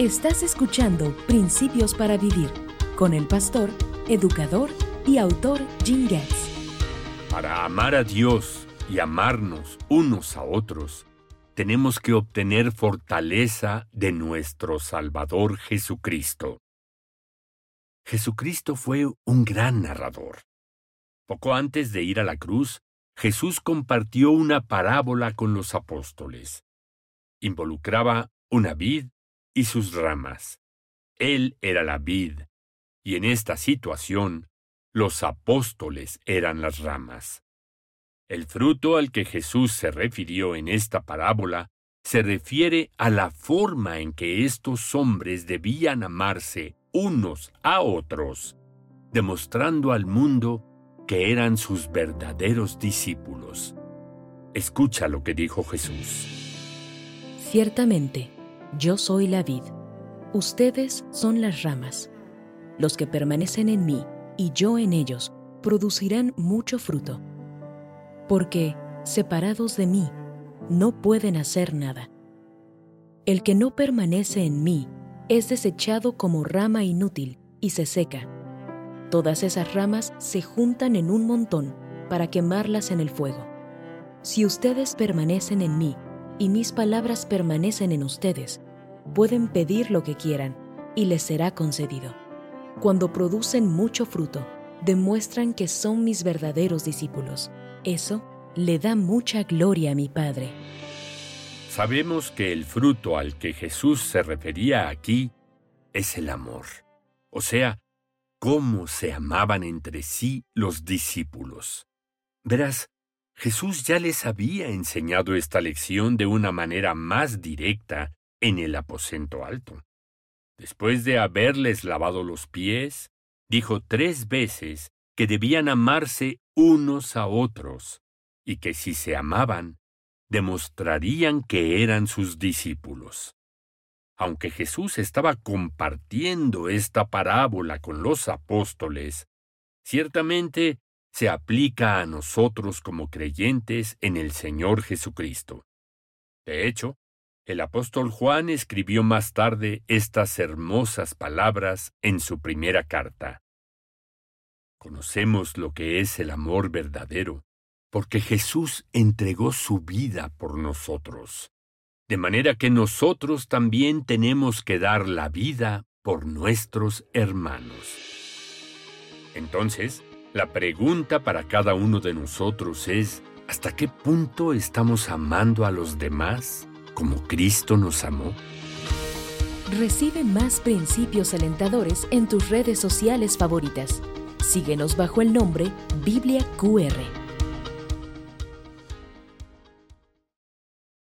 Estás escuchando Principios para Vivir con el pastor, educador y autor Jim Getz. Para amar a Dios y amarnos unos a otros, tenemos que obtener fortaleza de nuestro Salvador Jesucristo. Jesucristo fue un gran narrador. Poco antes de ir a la cruz, Jesús compartió una parábola con los apóstoles. Involucraba una vid y sus ramas. Él era la vid, y en esta situación, los apóstoles eran las ramas. El fruto al que Jesús se refirió en esta parábola se refiere a la forma en que estos hombres debían amarse unos a otros, demostrando al mundo que eran sus verdaderos discípulos. Escucha lo que dijo Jesús. Ciertamente, yo soy la vid, ustedes son las ramas. Los que permanecen en mí y yo en ellos producirán mucho fruto, porque, separados de mí, no pueden hacer nada. El que no permanece en mí es desechado como rama inútil y se seca. Todas esas ramas se juntan en un montón para quemarlas en el fuego. Si ustedes permanecen en mí y mis palabras permanecen en ustedes, pueden pedir lo que quieran y les será concedido. Cuando producen mucho fruto, demuestran que son mis verdaderos discípulos. Eso le da mucha gloria a mi Padre. Sabemos que el fruto al que Jesús se refería aquí es el amor. O sea, cómo se amaban entre sí los discípulos. Verás, Jesús ya les había enseñado esta lección de una manera más directa en el aposento alto. Después de haberles lavado los pies, dijo tres veces que debían amarse unos a otros, y que si se amaban, demostrarían que eran sus discípulos. Aunque Jesús estaba compartiendo esta parábola con los apóstoles, ciertamente se aplica a nosotros como creyentes en el Señor Jesucristo. De hecho, el apóstol Juan escribió más tarde estas hermosas palabras en su primera carta. Conocemos lo que es el amor verdadero, porque Jesús entregó su vida por nosotros, de manera que nosotros también tenemos que dar la vida por nuestros hermanos. Entonces, la pregunta para cada uno de nosotros es, ¿hasta qué punto estamos amando a los demás? como Cristo nos amó? Recibe más principios alentadores en tus redes sociales favoritas. Síguenos bajo el nombre Biblia QR.